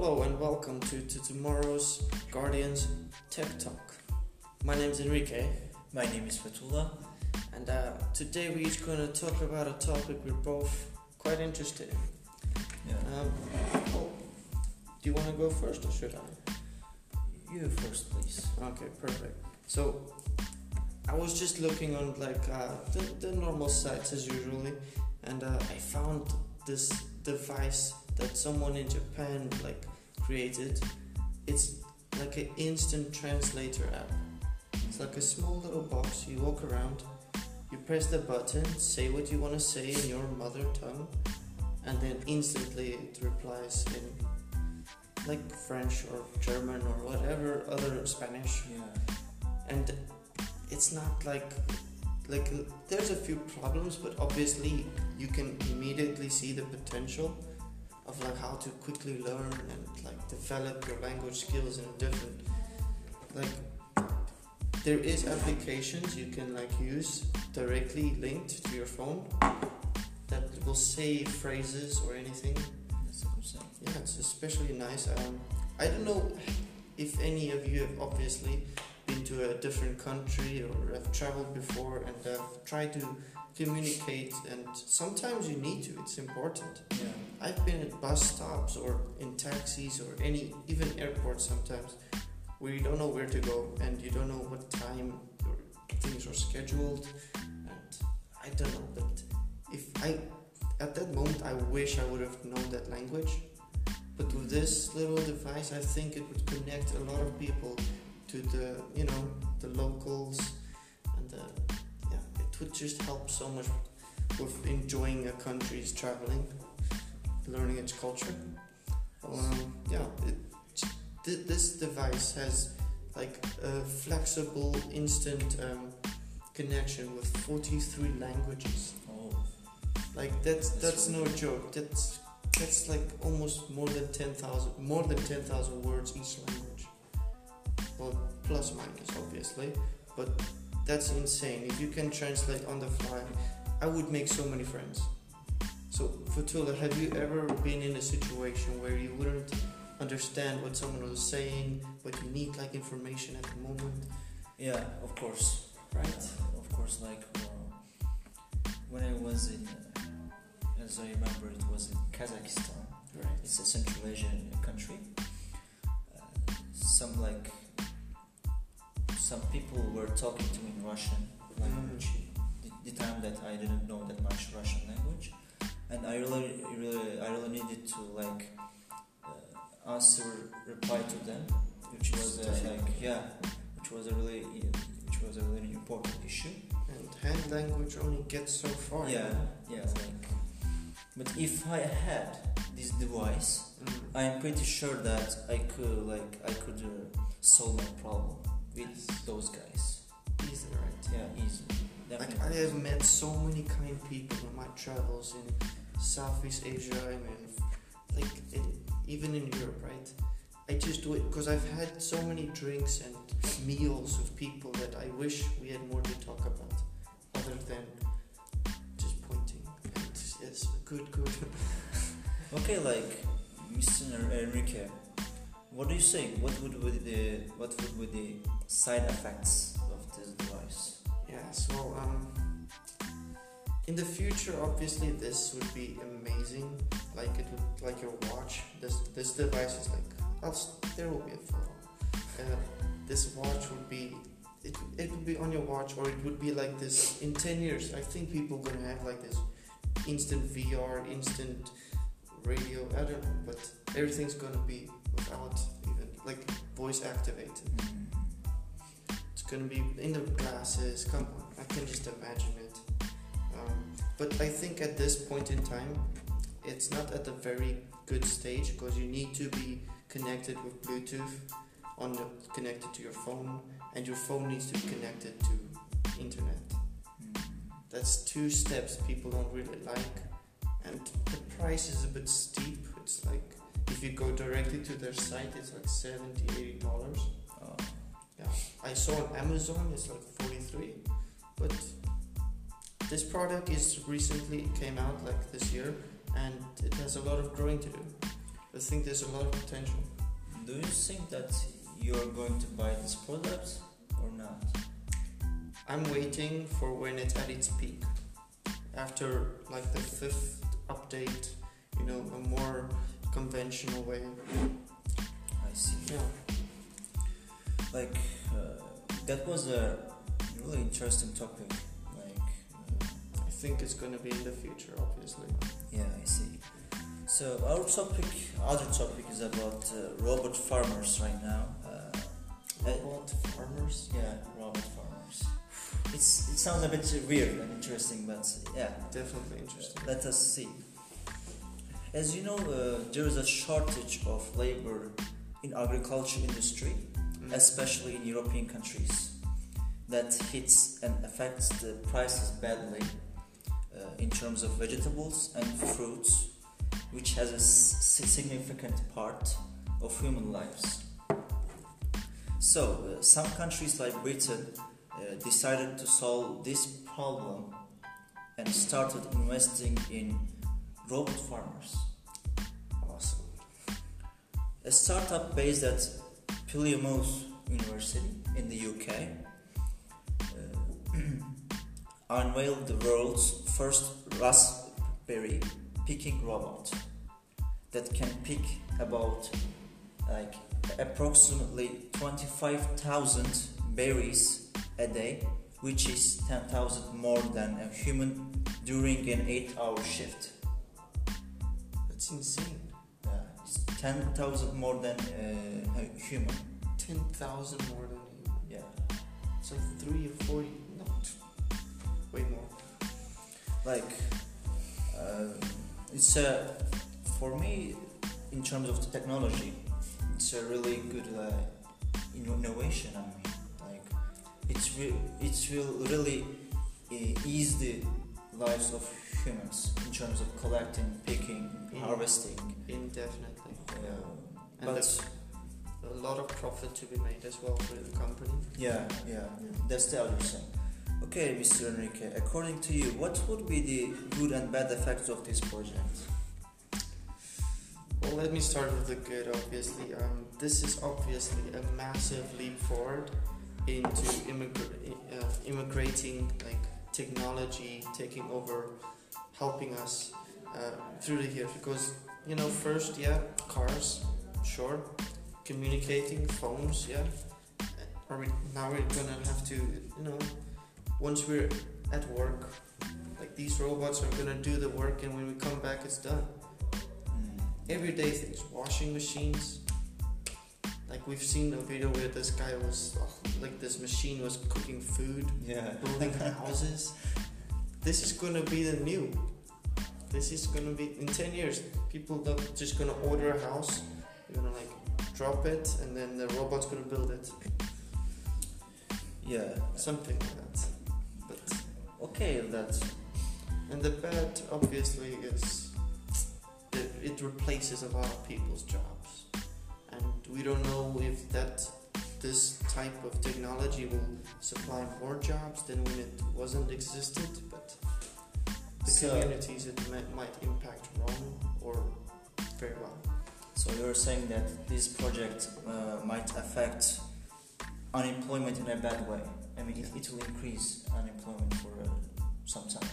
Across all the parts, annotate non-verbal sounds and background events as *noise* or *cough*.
Hello and welcome to, to tomorrow's Guardians Tech Talk. My name is Enrique, My name is Fatullah. and uh, today we're each going to talk about a topic we're both quite interested in. Yeah. Um, oh, do you want to go first or should I? You first, please. Okay, perfect. So, I was just looking on like uh, the, the normal sites as usually, and uh, I found this device that someone in Japan like created. It's like an instant translator app. It's like a small little box. You walk around, you press the button, say what you want to say in your mother tongue, and then instantly it replies in like French or German or whatever other Spanish Yeah. and it's not like like there's a few problems but obviously you can immediately see the potential of like how to quickly learn and like develop your language skills in a different like there is applications you can like use directly linked to your phone that will say phrases or anything That's a good thing. yeah, it's especially nice. Um, I don't know if any of you have obviously been to a different country or have traveled before and have tried to communicate, and sometimes you need to. It's important. Yeah. I've been at bus stops or in taxis or any even airports sometimes where you don't know where to go and you don't know what time your things are scheduled. And I don't know but if I at that moment I wish I would have known that language. But with this little device I think it would connect a lot of people to the you know the locals. And uh, yeah it would just help so much with enjoying a country's traveling learning its culture. Um, yeah, it, th- this device has like a flexible, instant um, connection with 43 languages. Oh. Like that's That's that's no joke. That's that's like almost more than 10,000 more than 10,000 words each language. Well, plus minus obviously, but that's insane. If you can translate on the fly, I would make so many friends. So, Fatullah, have you ever been in a situation where you wouldn't understand what someone was saying, but you need like information at the moment, Yeah, of course. right? Uh, of course, like uh, when I was in, uh, as I remember, it was in Kazakhstan. Right. It's a Central Asian country. Uh, some like some people were talking to me in Russian language. The, the time that I didn't know that much Russian language, and I really, really, I really needed to like uh, answer, reply to them, which was uh, like yeah, which was a really, which was a really important issue. And hand language only gets so far. Yeah, yeah, like. But if I had this device, Mm. I am pretty sure that I could like I could uh, solve my problem with those guys. Easy, right? Yeah, easy. Like I have met so many kind people in my travels in Southeast Asia. I mean, like in, even in Europe, right? I just do it because I've had so many drinks and meals with people that I wish we had more to talk about, other than just pointing. And yes, good, good. *laughs* Okay, like Mr. Enrique, what do you say? What would be the what would be the side effects of this device? Yeah, so um, in the future, obviously, this would be amazing. Like it would, like your watch. This this device is like, I'll, there will be a photo. Uh, this watch would be, it it would be on your watch, or it would be like this in ten years. I think people gonna have like this instant VR, instant radio. I don't know, but everything's gonna be without even like voice activated. It's gonna be in the glasses. Come on, I can just imagine it. Um, but I think at this point in time, it's not at a very good stage because you need to be connected with Bluetooth on the connected to your phone, and your phone needs to be connected to internet. That's two steps people don't really like, and the price is a bit steep. It's like if you go directly to their site, it's like 70 80 dollars. Oh, I saw on Amazon it's like 43, but this product is recently came out like this year, and it has a lot of growing to do. I think there's a lot of potential. Do you think that you're going to buy this product or not? I'm waiting for when it's at its peak. After like the fifth update, you know, a more conventional way. I see. Yeah. Like that was a really interesting topic. Like uh, I think it's gonna be in the future, obviously. yeah, I see. So our topic, other topic, is about uh, robot farmers right now. Uh, uh, Robot farmers. yeah, robot farmers. It's it sounds a bit weird and interesting, but yeah, Definitely interesting. Let us see. As you know, uh, there is a shortage of labor in agriculture industry. Especially in European countries. That hits and affects the prices badly uh, in terms of vegetables and fruits, which has a s- significant part of human lives. So, uh, some countries like Britain uh, decided to solve this problem and started investing in robot farmers. Awesome. A startup based at Plymouth University in the UK uh, *clears throat* unveiled the world's first raspberry picking robot that can pick about like approximately 25,000 berries a day, which is 10,000 more than a human during an 8-hour shift. That's insane. Yeah, it's 10,000 more than uh, a human. Ten thousand more than human? Yeah. So three or four. No, t- way more. Like, uh, it's a, for me, in terms of the technology, it's a really good uh, innovation. I mean, like, it's re- it will really uh, ease the lives of humans in terms of collecting, picking, harvesting. Indefinitely. Uh, And but a lot of profit to be made as well for the company. Yeah, yeah, that's the other thing. Okay, Mr. Enrique, according to you, what would be the good and bad effects of this project? Well, let me start with the good. Obviously, um, this is obviously a massive leap forward into immigra- uh, immigrating like technology, taking over, helping us uh, through the years. Because you know, first, yeah, cars, sure, communicating, phones, yeah. Are we now we're gonna have to, you know, once we're at work, like these robots are gonna do the work, and when we come back, it's done Mm. everyday things washing machines like we've seen a video where this guy was oh, like this machine was cooking food Yeah. building *laughs* houses this is gonna be the new this is gonna be in 10 years people are just gonna order a house you're gonna like drop it and then the robot's gonna build it Yeah. something like that but Okay, that's and the bad obviously is that it replaces a lot of people's jobs and we don't know if that this type of technology will supply more jobs than when it wasn't existed So- communities it might, might impact wrong or very well so you're saying that this project uh, might affect unemployment in a bad way. I mean, it, it will increase unemployment for uh, some time,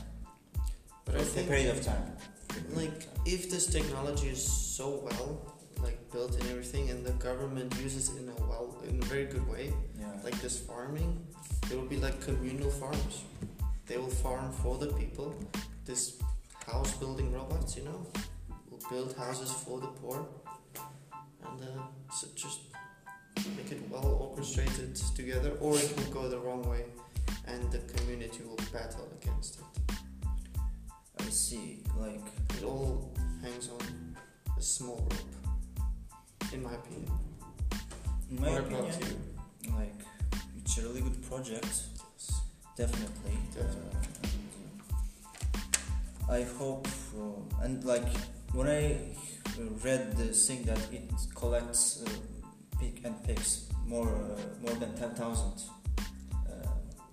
but for I a think a period of time. like if this technology is so well like built and everything and the government uses it in a well in a very good way Yeah. like this farming, there will be like communal farms. They will farm for the people. This house building robots, you know, will build houses for the poor, and uh, so just make it well orchestrated together. Or it will go the wrong way, and the community will battle against it. I see. Like, It all hangs on a small rope, in my opinion. in my what opinion, about you? like it's a really good project definitely, Definitely. Uh, i hope uh, and like when i read the thing that it collects uh, pick and picks more uh, more than 10000 uh,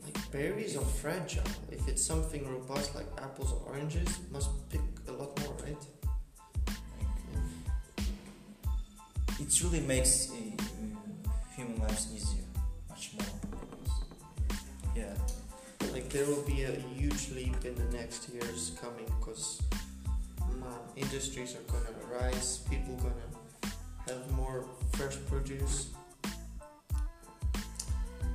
Like berries are fragile. If it's something robust like apples or oranges, it must pick a lot more, right? it really makes uh, human lives easier, much more. Yeah, there will be a huge leap in the next years coming because man, industries are gonna rise. People gonna have more fresh produce.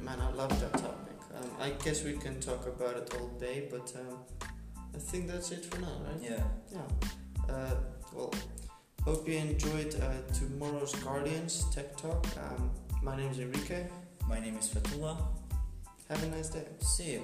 Man, I love that topic. Um, I guess we can talk about it all day, but um, I think that's it for now, right? yeah. Yeah. Uh, well, hope you enjoyed uh, tomorrow's Guardians Tech Talk. Um, my name is Enrique. My name is Fatullah. Have a nice day. See you.